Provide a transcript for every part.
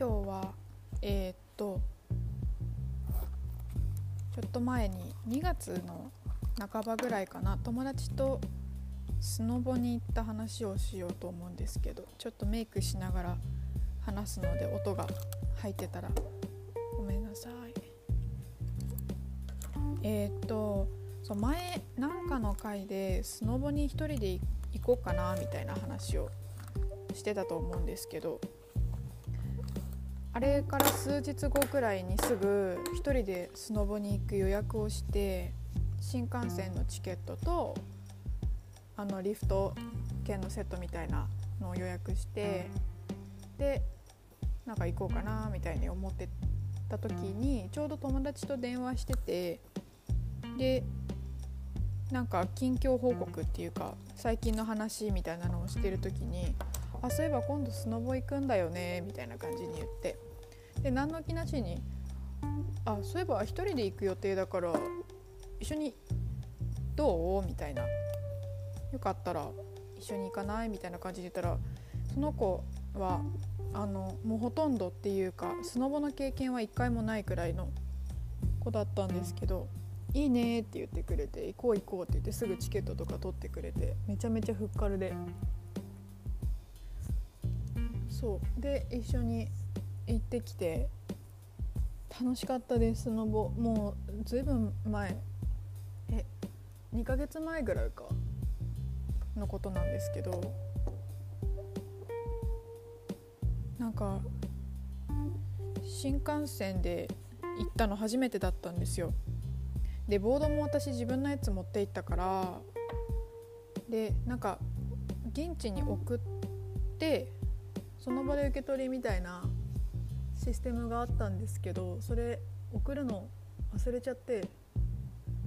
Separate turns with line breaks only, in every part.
今日はえー、っとちょっと前に2月の半ばぐらいかな友達とスノボに行った話をしようと思うんですけどちょっとメイクしながら話すので音が入ってたらごめんなさい。えー、っとそう前なんかの回でスノボに1人で行こうかなみたいな話をしてたと思うんですけどあれから数日後くらいにすぐ1人でスノボに行く予約をして新幹線のチケットとあのリフト券のセットみたいなのを予約してでなんか行こうかなみたいに思ってた時にちょうど友達と電話しててでなんか近況報告っていうか最近の話みたいなのをしてる時に「あそういえば今度スノボ行くんだよね」みたいな感じに言ってで何の気なしに「あそういえば1人で行く予定だから一緒にどう?」みたいな「よかったら一緒に行かない?」みたいな感じで言ったらその子はあのもうほとんどっていうかスノボの経験は1回もないくらいの子だったんですけど「いいね」って言ってくれて「行こう行こう」って言ってすぐチケットとか取ってくれてめちゃめちゃふっかるでそう。で一緒に行ってきて楽しかったです。スノボ。もうずいぶん前。え2ヶ月前ぐらいか。のことなんですけど。なんか新幹線で行ったの初めてだったんですよ。でボードも私自分のやつ持って行ったから。でなんか現地に送ってその場で受け取りみたいなシステムがあったんですけどそれ送るの忘れちゃって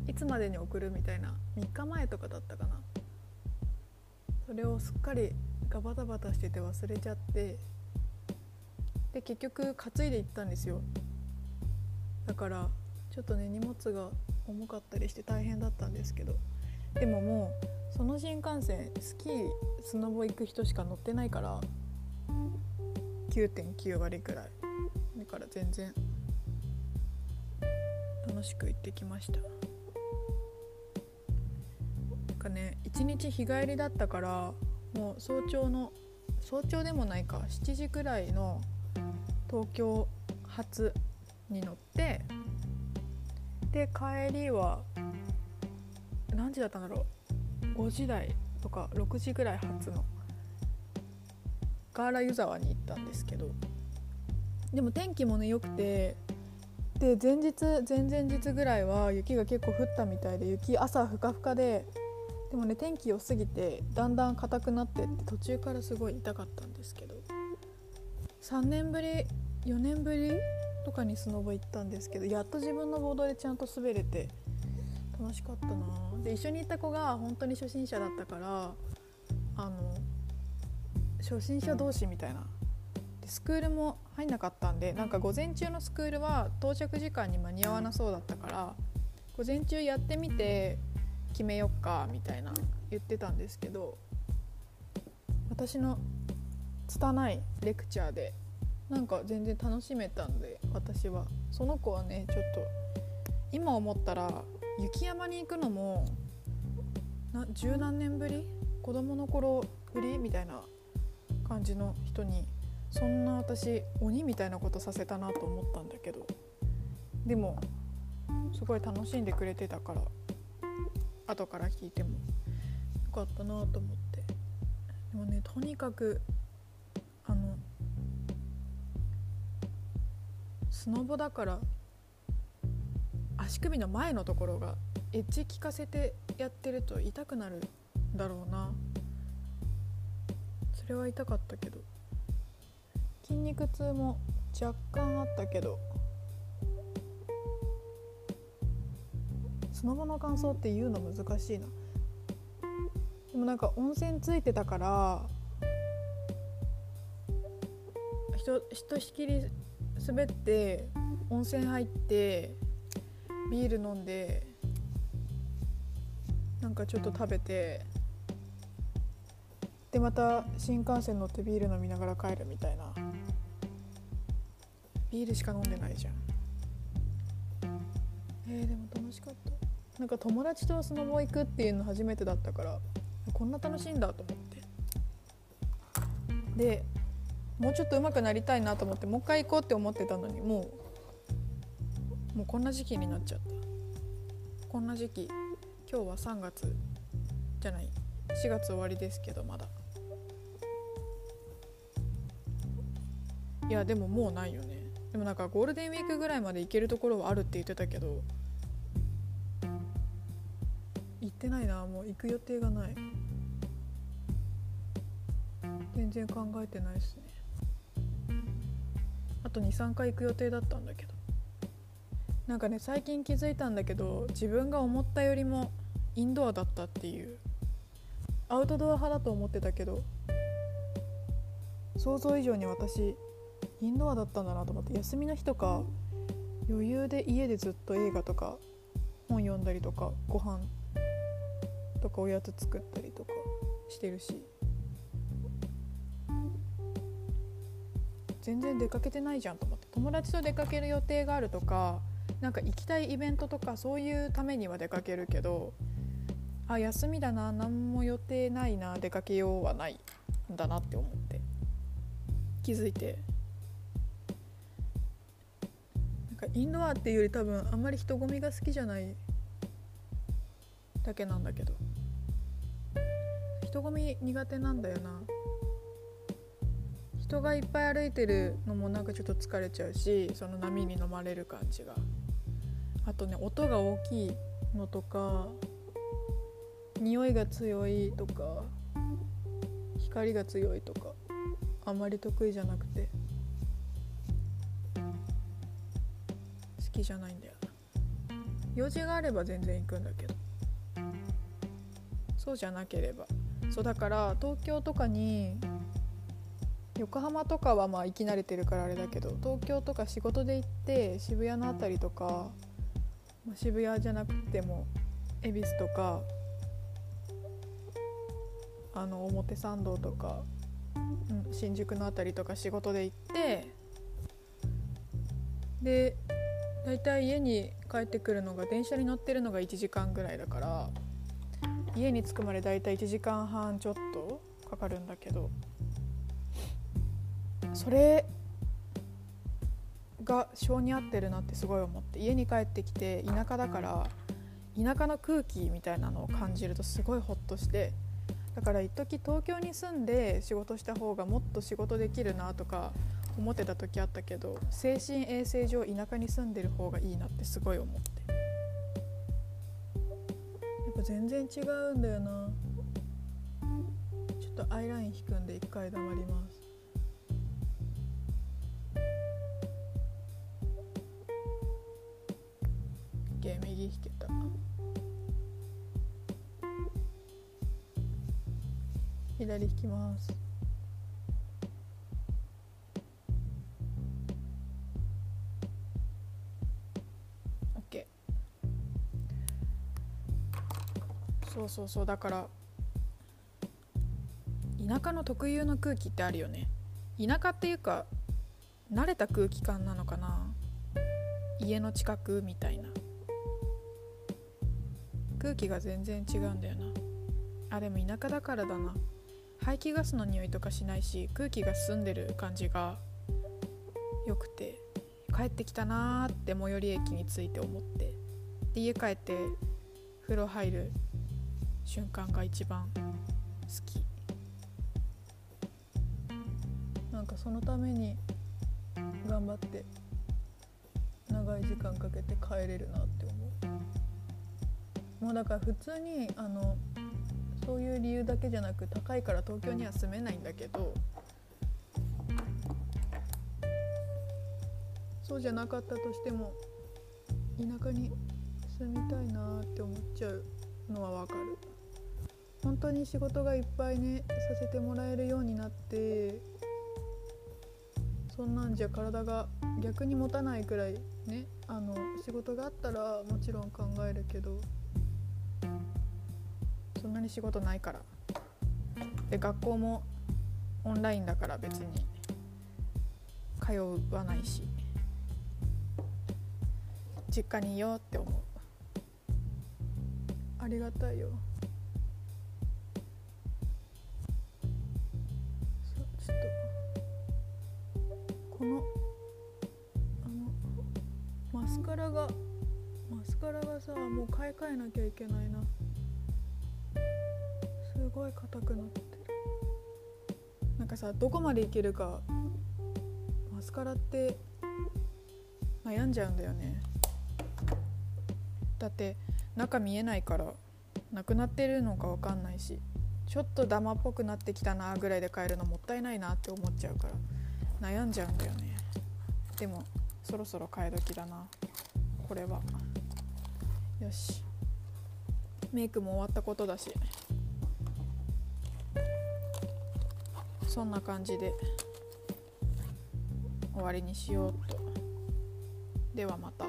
いつまでに送るみたいな3日前とかだったかな。それをすっかりガバタバタしてて忘れちゃってで結局担いで行ったんですよ。だからちょっとね荷物が重かったりして大変だったんですけど。でももうその新幹線スキースノボ行く人しか乗ってないから9.9割くらいだから全然楽しく行ってきました。なんかね一日日帰りだったからもう早朝の早朝でもないか7時くらいの東京発に乗ってで帰りは何時だったんだろう5時台とか6時ぐらい発のガーラ湯沢に行ったんですけどでも天気もね良くてで前日前々日ぐらいは雪が結構降ったみたいで雪朝ふかふかででもね天気良すぎてだんだん硬くなってって途中からすごい痛かったんですけど3年ぶり4年ぶりとかにスノボ行ったんですけどやっと自分のボードでちゃんと滑れて楽しかったな。で一緒に行った子が本当に初心者だったからあの初心者同士みたいな。でスクールも入んなかったんでなんか午前中のスクールは到着時間に間に合わなそうだったから午前中やってみて決めよっかみたいな言ってたんですけど私の拙いレクチャーでなんか全然楽しめたんで私は。その子はねちょっと今思ったら雪山に行くのもな十何年ぶり？子供の頃ぶり？みたいな感じの人にそんな私鬼みたいなことさせたなと思ったんだけどでもすごい楽しんでくれてたから後から聞いてもよかったなと思って。でもねとにかくあのスノボだから足首の前のところがエッジ効かせてやってると痛くなるだろうな。それは痛かったけど。筋肉痛も若干あったけど。スノボの感想って言うの難しいな。でもなんか温泉ついてたからひとひとしきり滑って温泉入ってビール飲んでなんかちょっと食べてでまた新幹線乗ってビール飲みながら帰るみたいな。ビールしか飲んでないじゃん。えー、でも楽しかった。なんか友達とスノボ行くっていうの初めてだったからこんな楽しいんだと思って。でもうちょっと上手くなりたいなと思ってもう一回行こうって思ってたのにもうもうこんな時期になっちゃった。こんな時期今日は3月じゃない4月終わりですけどまだ。いやでももうないよね。でもなんかゴールデンウィークぐらいまで行けるところはあるって言ってたけど行ってないな。もう行く予定がない。全然考えてないですね。あと23回行く予定だったんだけど。なんかね最近気づいたんだけど自分が思ったよりもインドアだったっていう。アウトドア派だと思ってたけど想像以上に私インドアだったんだなと思って休みの日とか余裕で家でずっと映画とか本読んだりとかご飯とかおやつ作ったりとかしてるし。全然出かけてないじゃんと思って。友達と出かける予定があるとかなんか行きたいイベントとかそういうためには出かけるけどあ休みだな何も予定ないな出かけようはないんだなって思って。気づいて。インドアっていうより多分あんまり人混みが好きじゃないだけなんだけど。人混み苦手なんだよな。人がいっぱい歩いてるのもなんかちょっと疲れちゃうしその波に飲まれる感じが。あとね音が大きいのとか匂いが強いとか光が強いとかあんまり得意じゃなくて。きじゃないんだよ。な用事があれば全然行くんだけど。そうじゃなければ。そうだから東京とかに横浜とかはまあ行き慣れてるからあれだけど東京とか仕事で行って渋谷の辺りとか、まあ、渋谷じゃなくても恵比寿とかあの表参道とか、うん、新宿の辺りとか仕事で行ってで大体家に帰ってくるのが電車に乗ってるのが1時間ぐらいだから家に着くまで大体1時間半ちょっとかかるんだけどそれが性に合ってるなってすごい思って家に帰ってきて田舎だから田舎の空気みたいなのを感じるとすごいホッとしてだから一時東京に住んで仕事した方がもっと仕事できるなとか思ってた時あったけど精神衛生上田舎に住んでる方がいいなってすごい思って。やっぱ全然違うんだよな。ちょっとアイライン引くんで一回黙ります。右引けた。左引きます。そうそうそうだから田舎の特有の空気ってあるよね。田舎っていうか慣れた空気感なのかな。家の近くみたいな。空気が全然違うんだよな。あでも田舎だからだな。排気ガスの匂いとかしないし空気が澄んでる感じがよくて帰ってきたなーって最寄り駅に着いて思って。で家帰って風呂入る瞬間が一番好き。なんかそのために頑張って長い時間かけて帰れるなって思う。もうだから普通にあのそういう理由だけじゃなく高いから東京には住めないんだけどそうじゃなかったとしても田舎に住みたいなって思っちゃうのはわかる。本当に仕事がいっぱいねさせてもらえるようになってそんなんじゃ体が逆に持たないくらいねあの仕事があったらもちろん考えるけどそんなに仕事ないから。で学校もオンラインだから別に。通わないし。実家にいようって思う。ありがたいよ。ちょっとこのあのマスカラがマスカラがさもう買い替えなきゃいけないな。すごい硬くなってる。なんかさどこまでいけるかマスカラって悩んじゃうんだよね。だって中見えないからなくなってるのか分かんないし。ちょっとダマっぽくなってきたなぐらいで買えるのもったいないなって思っちゃうから。悩んじゃうんだよね。でもそろそろ買い時だな。これは。よし。メイクも終わったことだし。そんな感じで。終わりにしようと。ではまた。